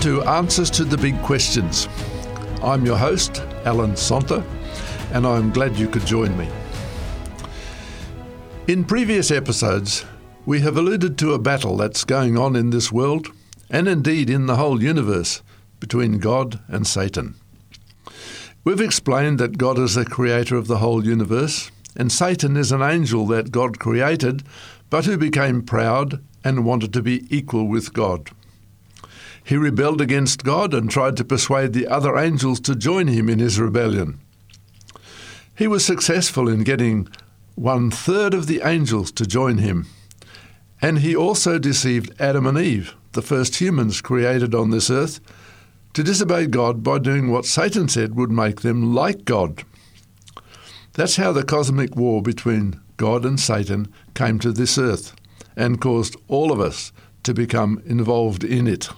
To Answers to the Big Questions. I'm your host, Alan Sonta, and I'm glad you could join me. In previous episodes, we have alluded to a battle that's going on in this world, and indeed in the whole universe, between God and Satan. We've explained that God is the creator of the whole universe, and Satan is an angel that God created, but who became proud and wanted to be equal with God. He rebelled against God and tried to persuade the other angels to join him in his rebellion. He was successful in getting one third of the angels to join him. And he also deceived Adam and Eve, the first humans created on this earth, to disobey God by doing what Satan said would make them like God. That's how the cosmic war between God and Satan came to this earth and caused all of us to become involved in it.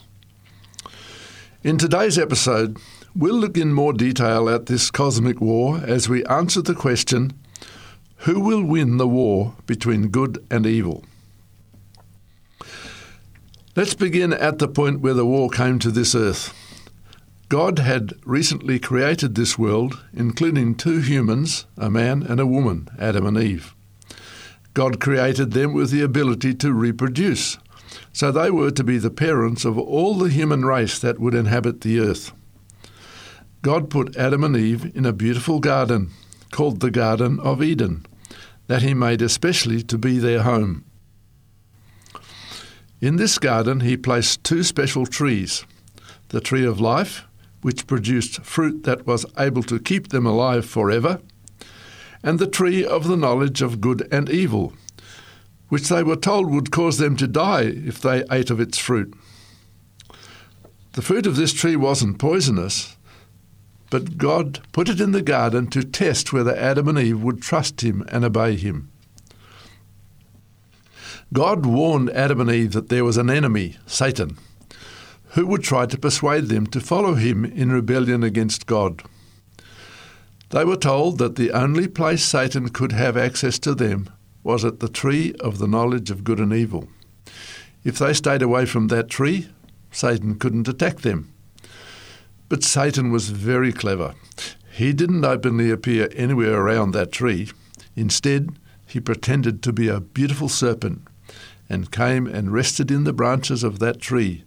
In today's episode, we'll look in more detail at this cosmic war as we answer the question who will win the war between good and evil? Let's begin at the point where the war came to this earth. God had recently created this world, including two humans, a man and a woman, Adam and Eve. God created them with the ability to reproduce, so they were to be the parents of all the human race that would inhabit the earth. God put Adam and Eve in a beautiful garden called the Garden of Eden, that He made especially to be their home. In this garden, He placed two special trees the tree of life, which produced fruit that was able to keep them alive forever, and the tree of the knowledge of good and evil, which they were told would cause them to die if they ate of its fruit. The fruit of this tree wasn't poisonous, but God put it in the garden to test whether Adam and Eve would trust him and obey him. God warned Adam and Eve that there was an enemy, Satan, who would try to persuade them to follow him in rebellion against God. They were told that the only place Satan could have access to them was at the tree of the knowledge of good and evil. If they stayed away from that tree, Satan couldn't attack them. But Satan was very clever. He didn't openly appear anywhere around that tree. Instead, he pretended to be a beautiful serpent and came and rested in the branches of that tree,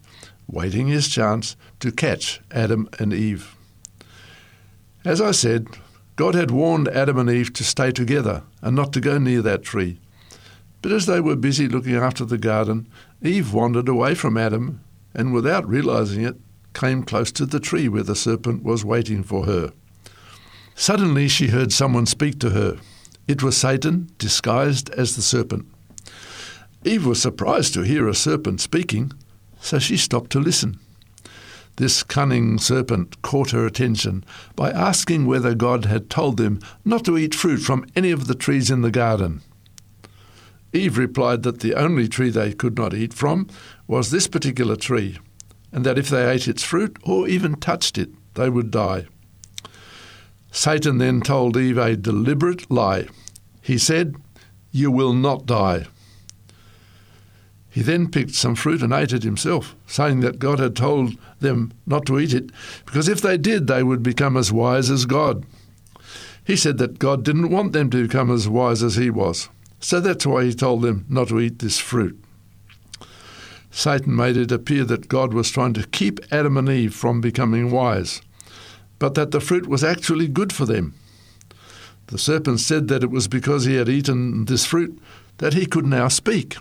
waiting his chance to catch Adam and Eve. As I said, God had warned Adam and Eve to stay together and not to go near that tree. But as they were busy looking after the garden, Eve wandered away from Adam and, without realizing it, came close to the tree where the serpent was waiting for her. Suddenly she heard someone speak to her. It was Satan, disguised as the serpent. Eve was surprised to hear a serpent speaking, so she stopped to listen. This cunning serpent caught her attention by asking whether God had told them not to eat fruit from any of the trees in the garden. Eve replied that the only tree they could not eat from was this particular tree, and that if they ate its fruit or even touched it, they would die. Satan then told Eve a deliberate lie. He said, You will not die. He then picked some fruit and ate it himself, saying that God had told them not to eat it, because if they did, they would become as wise as God. He said that God didn't want them to become as wise as he was, so that's why he told them not to eat this fruit. Satan made it appear that God was trying to keep Adam and Eve from becoming wise, but that the fruit was actually good for them. The serpent said that it was because he had eaten this fruit that he could now speak.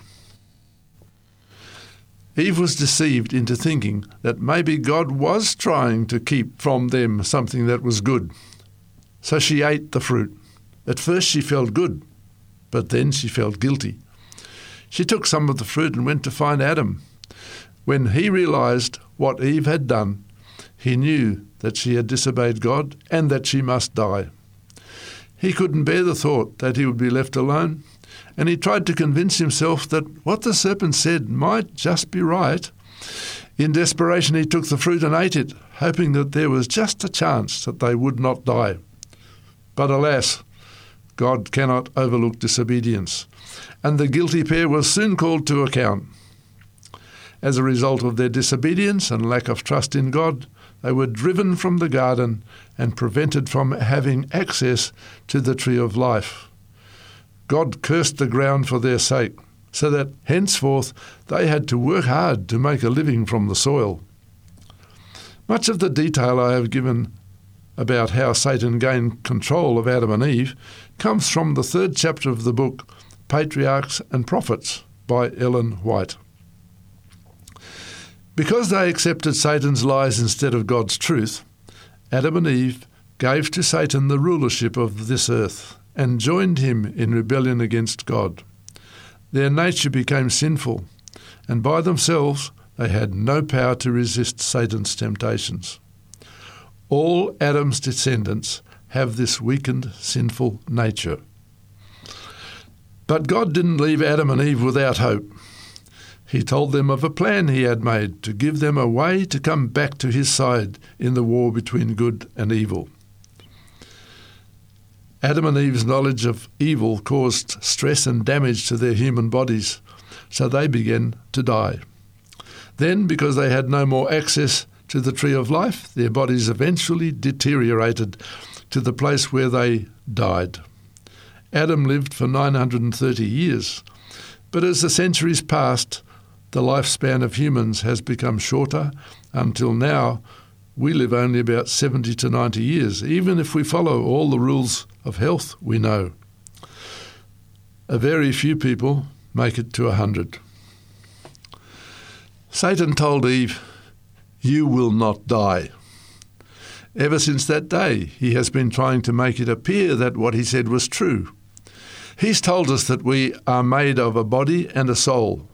Eve was deceived into thinking that maybe God was trying to keep from them something that was good. So she ate the fruit. At first she felt good, but then she felt guilty. She took some of the fruit and went to find Adam. When he realized what Eve had done, he knew that she had disobeyed God and that she must die. He couldn't bear the thought that he would be left alone and he tried to convince himself that what the serpent said might just be right. In desperation, he took the fruit and ate it, hoping that there was just a chance that they would not die. But alas, God cannot overlook disobedience, and the guilty pair was soon called to account. As a result of their disobedience and lack of trust in God, they were driven from the garden and prevented from having access to the tree of life. God cursed the ground for their sake, so that henceforth they had to work hard to make a living from the soil. Much of the detail I have given about how Satan gained control of Adam and Eve comes from the third chapter of the book, Patriarchs and Prophets, by Ellen White. Because they accepted Satan's lies instead of God's truth, Adam and Eve gave to Satan the rulership of this earth and joined him in rebellion against God. Their nature became sinful, and by themselves they had no power to resist Satan's temptations. All Adam's descendants have this weakened, sinful nature. But God didn't leave Adam and Eve without hope. He told them of a plan he had made to give them a way to come back to his side in the war between good and evil. Adam and Eve's knowledge of evil caused stress and damage to their human bodies, so they began to die. Then, because they had no more access to the tree of life, their bodies eventually deteriorated to the place where they died. Adam lived for 930 years, but as the centuries passed, the lifespan of humans has become shorter until now we live only about 70 to 90 years, even if we follow all the rules of health we know. A very few people make it to a 100. Satan told Eve, You will not die. Ever since that day, he has been trying to make it appear that what he said was true. He's told us that we are made of a body and a soul.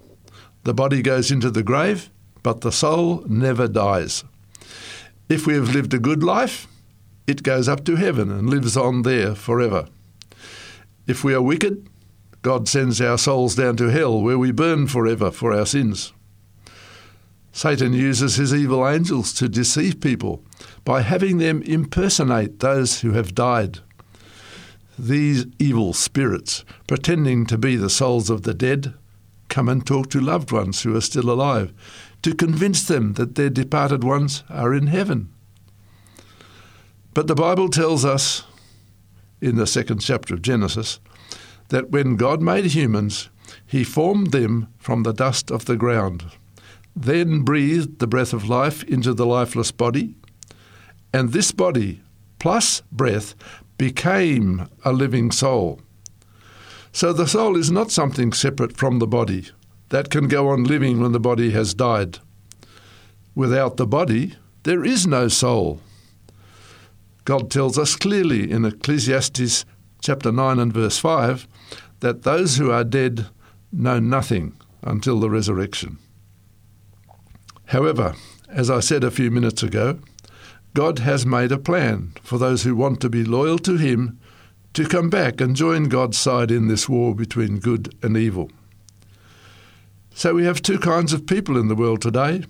The body goes into the grave, but the soul never dies. If we have lived a good life, it goes up to heaven and lives on there forever. If we are wicked, God sends our souls down to hell where we burn forever for our sins. Satan uses his evil angels to deceive people by having them impersonate those who have died. These evil spirits, pretending to be the souls of the dead, come and talk to loved ones who are still alive to convince them that their departed ones are in heaven. But the Bible tells us in the second chapter of Genesis that when God made humans, he formed them from the dust of the ground then breathed the breath of life into the lifeless body, and this body, plus breath, became a living soul. So the soul is not something separate from the body that can go on living when the body has died. Without the body, there is no soul. God tells us clearly in Ecclesiastes chapter 9 and verse 5 that those who are dead know nothing until the resurrection. However, as I said a few minutes ago, God has made a plan for those who want to be loyal to Him to come back and join God's side in this war between good and evil. So we have two kinds of people in the world today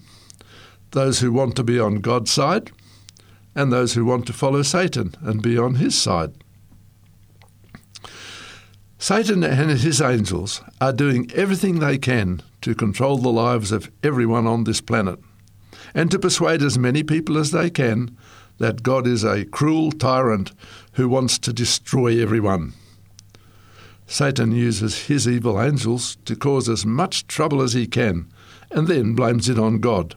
those who want to be on God's side, and those who want to follow Satan and be on his side. Satan and his angels are doing everything they can to control the lives of everyone on this planet, and to persuade as many people as they can that God is a cruel tyrant who wants to destroy everyone. Satan uses his evil angels to cause as much trouble as he can, and then blames it on God.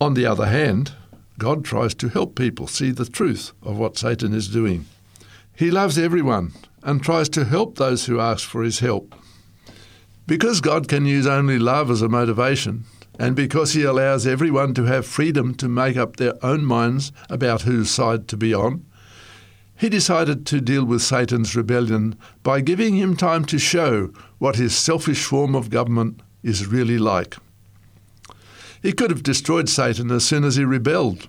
On the other hand, God tries to help people see the truth of what Satan is doing. He loves everyone and tries to help those who ask for his help. Because God can use only love as a motivation, and because He allows everyone to have freedom to make up their own minds about whose side to be on, He decided to deal with Satan's rebellion by giving him time to show what his selfish form of government is really like. He could have destroyed Satan as soon as he rebelled.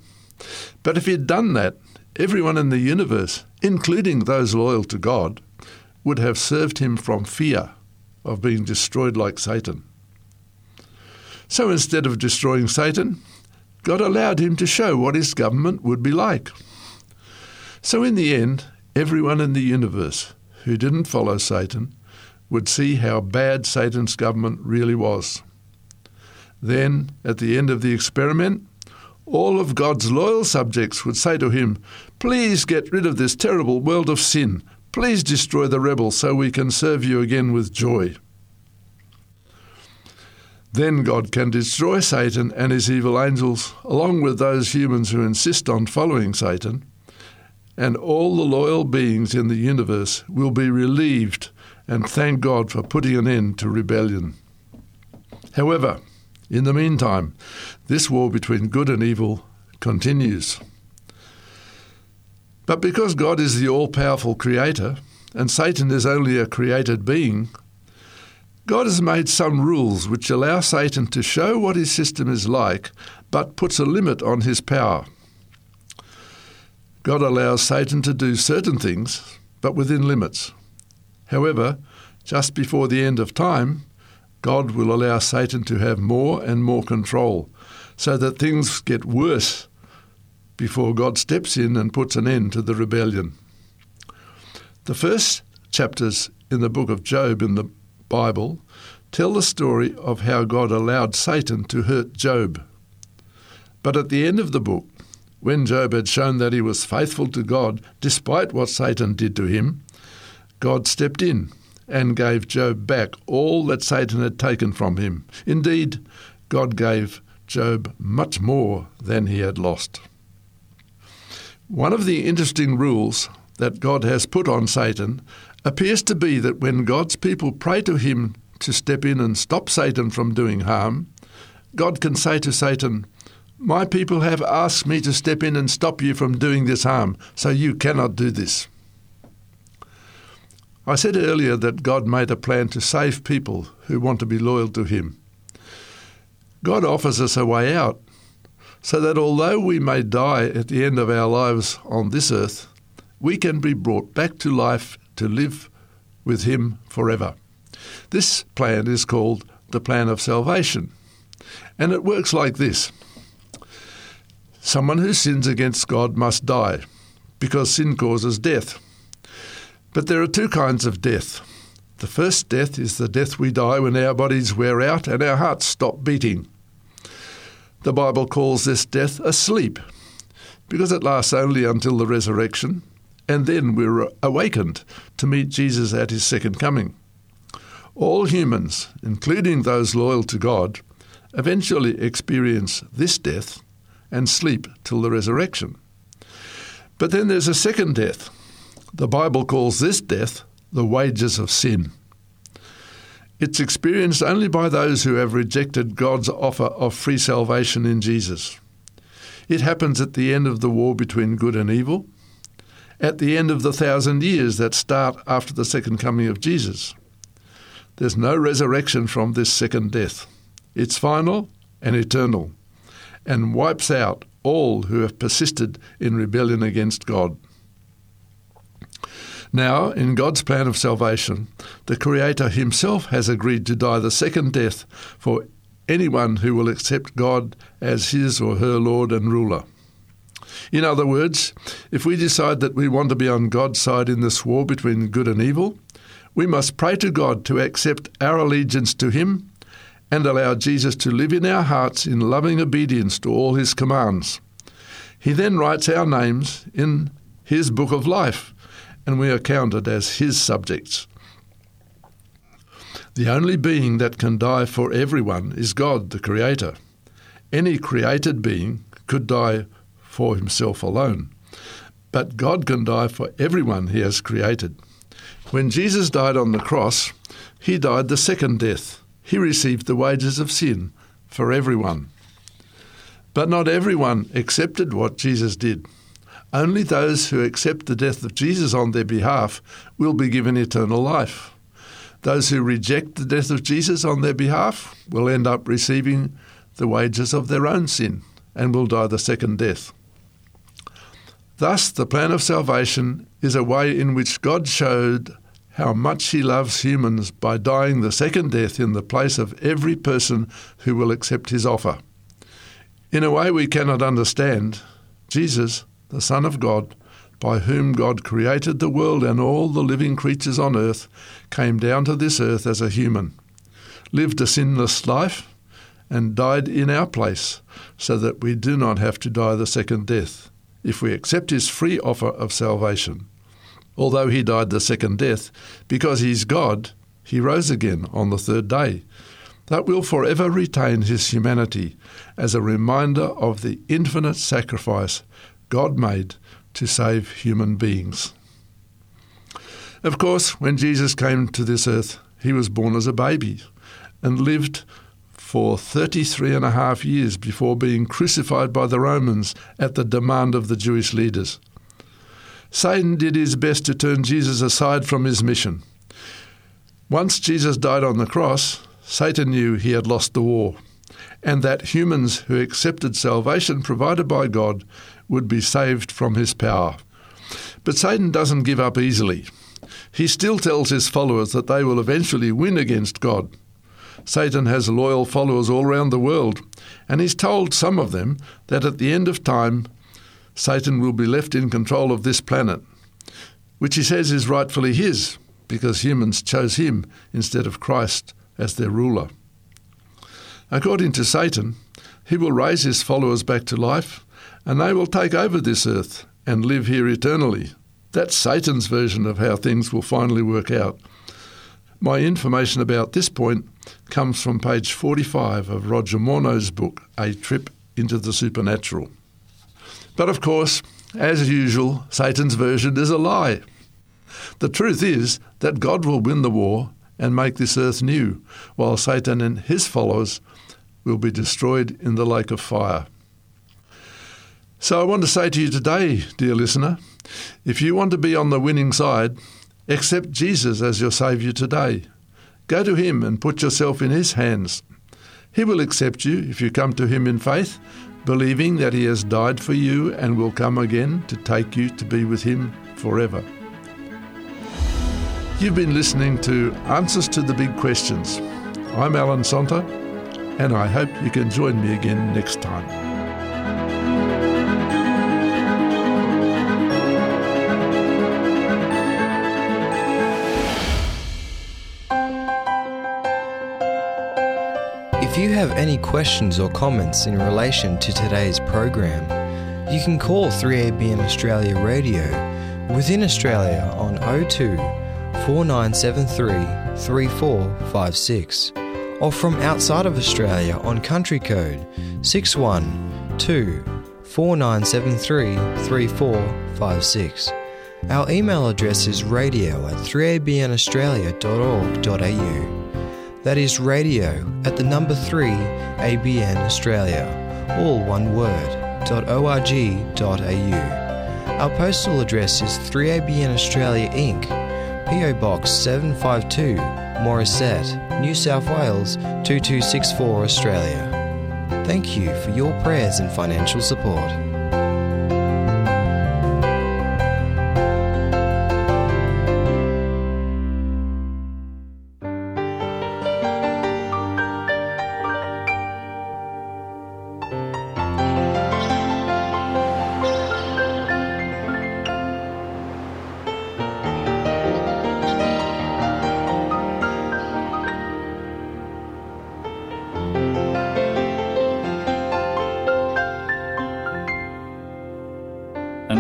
But if he had done that, everyone in the universe, including those loyal to God, would have served him from fear of being destroyed like Satan. So instead of destroying Satan, God allowed him to show what his government would be like. So in the end, everyone in the universe who didn't follow Satan would see how bad Satan's government really was. Then, at the end of the experiment, all of God's loyal subjects would say to him, Please get rid of this terrible world of sin. Please destroy the rebels so we can serve you again with joy. Then God can destroy Satan and his evil angels, along with those humans who insist on following Satan, and all the loyal beings in the universe will be relieved and thank God for putting an end to rebellion. However, in the meantime, this war between good and evil continues. But because God is the all powerful creator, and Satan is only a created being, God has made some rules which allow Satan to show what his system is like, but puts a limit on his power. God allows Satan to do certain things, but within limits. However, just before the end of time, God will allow Satan to have more and more control, so that things get worse before God steps in and puts an end to the rebellion. The first chapters in the book of Job in the Bible tell the story of how God allowed Satan to hurt Job. But at the end of the book, when Job had shown that he was faithful to God despite what Satan did to him, God stepped in and gave Job back all that Satan had taken from him. Indeed, God gave Job much more than he had lost. One of the interesting rules that God has put on Satan appears to be that when God's people pray to him to step in and stop Satan from doing harm, God can say to Satan, My people have asked me to step in and stop you from doing this harm, so you cannot do this. I said earlier that God made a plan to save people who want to be loyal to Him. God offers us a way out, so that although we may die at the end of our lives on this earth, we can be brought back to life to live with Him forever. This plan is called the plan of salvation, and it works like this Someone who sins against God must die, because sin causes death. But there are two kinds of death. The first death is the death we die when our bodies wear out and our hearts stop beating. The Bible calls this death a sleep because it lasts only until the resurrection, and then we're awakened to meet Jesus at his second coming. All humans, including those loyal to God, eventually experience this death and sleep till the resurrection. But then there's a second death the Bible calls this death the wages of sin. It's experienced only by those who have rejected God's offer of free salvation in Jesus. It happens at the end of the war between good and evil, at the end of the thousand years that start after the second coming of Jesus. There's no resurrection from this second death. It's final and eternal, and wipes out all who have persisted in rebellion against God. Now, in God's plan of salvation, the Creator Himself has agreed to die the second death for anyone who will accept God as his or her Lord and ruler. In other words, if we decide that we want to be on God's side in this war between good and evil, we must pray to God to accept our allegiance to Him and allow Jesus to live in our hearts in loving obedience to all His commands. He then writes our names in His book of life and we are counted as his subjects. The only being that can die for everyone is God, the Creator. Any created being could die for himself alone, but God can die for everyone he has created. When Jesus died on the cross, he died the second death. He received the wages of sin for everyone. But not everyone accepted what Jesus did. Only those who accept the death of Jesus on their behalf will be given eternal life. Those who reject the death of Jesus on their behalf will end up receiving the wages of their own sin and will die the second death. Thus, the plan of salvation is a way in which God showed how much He loves humans by dying the second death in the place of every person who will accept His offer. In a way we cannot understand, Jesus the Son of God, by whom God created the world and all the living creatures on earth, came down to this earth as a human, lived a sinless life, and died in our place so that we do not have to die the second death if we accept his free offer of salvation. Although he died the second death, because he's God, he rose again on the third day. That will forever retain his humanity as a reminder of the infinite sacrifice God made to save human beings. Of course, when Jesus came to this earth, he was born as a baby and lived for 33 and a half years before being crucified by the Romans at the demand of the Jewish leaders. Satan did his best to turn Jesus aside from his mission. Once Jesus died on the cross, Satan knew he had lost the war, and that humans who accepted salvation provided by God would be saved from his power. But Satan doesn't give up easily. He still tells his followers that they will eventually win against God. Satan has loyal followers all around the world, and he's told some of them that at the end of time, Satan will be left in control of this planet, which he says is rightfully his, because humans chose him instead of Christ as their ruler. According to Satan, he will raise his followers back to life, and they will take over this earth and live here eternally. That's Satan's version of how things will finally work out. My information about this point comes from page 45 of Roger Morneau's book, A Trip into the Supernatural. But of course, as usual, Satan's version is a lie. The truth is that God will win the war and make this earth new, while Satan and his followers will be destroyed in the lake of fire. So I want to say to you today, dear listener, if you want to be on the winning side, accept Jesus as your Saviour today. Go to Him and put yourself in His hands. He will accept you if you come to Him in faith, believing that He has died for you and will come again to take you to be with Him forever. You've been listening to Answers to the Big Questions. I'm Alan Sonta, and I hope you can join me again next time. You have any questions or comments in relation to today's program, you can call 3ABN Australia Radio within Australia on 02 4973 3456 or from outside of Australia on country code 612 4973 3456. Our email address is radio at 3abnaustralia.org.au. That is radio at the number 3 ABN Australia, all one word, .org.au. Our postal address is 3ABN Australia Inc., PO Box 752, Morisset, New South Wales 2264 Australia. Thank you for your prayers and financial support.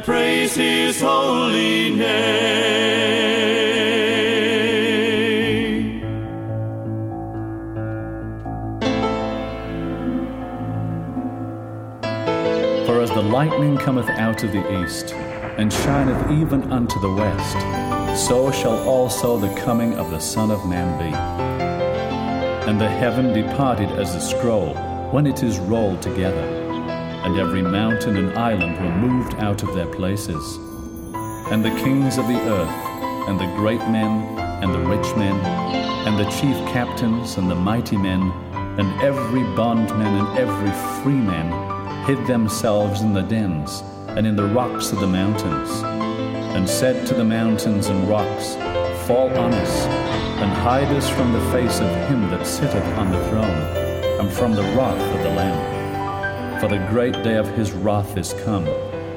praise His holy name. For as the lightning cometh out of the east, and shineth even unto the west, so shall also the coming of the Son of Man be. And the heaven departed as a scroll when it is rolled together, and every mountain and island were moved out of their places. And the kings of the earth, and the great men, and the rich men, and the chief captains, and the mighty men, and every bondman and every freeman hid themselves in the dens and in the rocks of the mountains, and said to the mountains and rocks, Fall on us, and hide us from the face of him that sitteth on the throne, and from the wrath of the Lamb. For the great day of his wrath is come,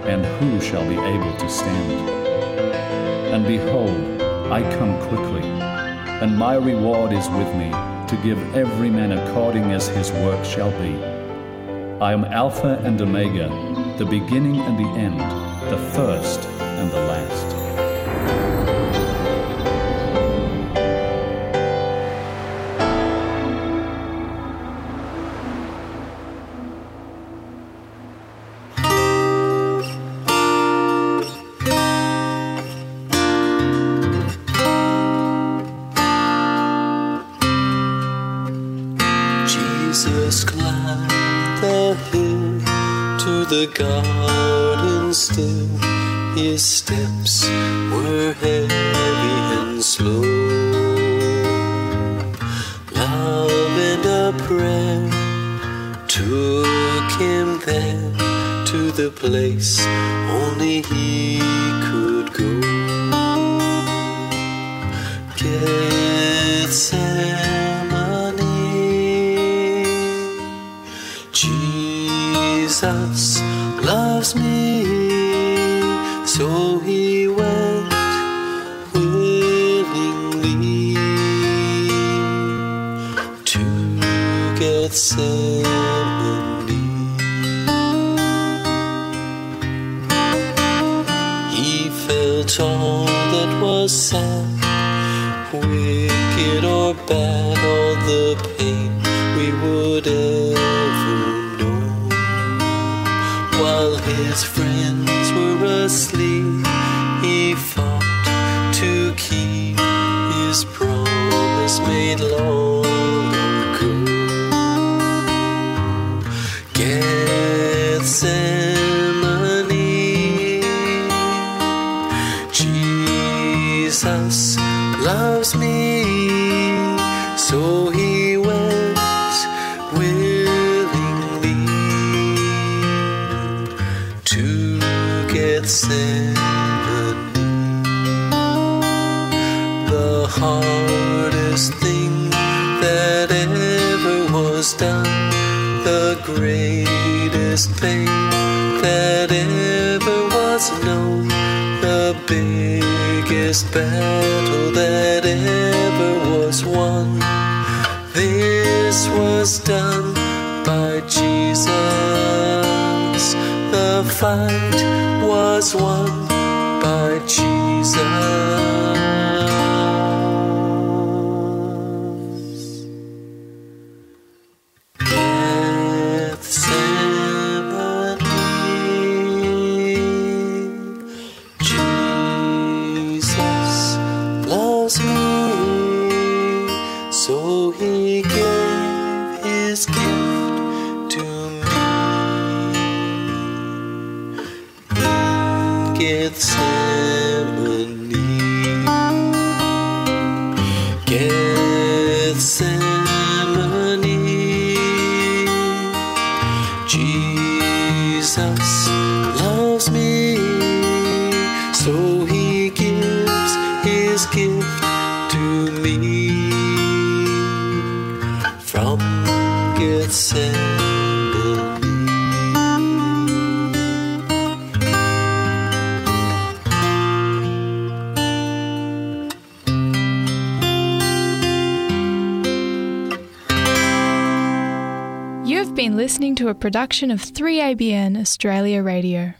and who shall be able to stand? And behold, I come quickly, and my reward is with me to give every man according as his work shall be. I am Alpha and Omega, the beginning and the end, the first and the last. The garden still. His steps were heavy and slow. Love and a prayer took him there to the place say. Gethsemane. The hardest thing that ever was done, the greatest pain that ever was known, the biggest battle that ever was won. This was done by Jesus. The fight was won production of 3ABN Australia Radio.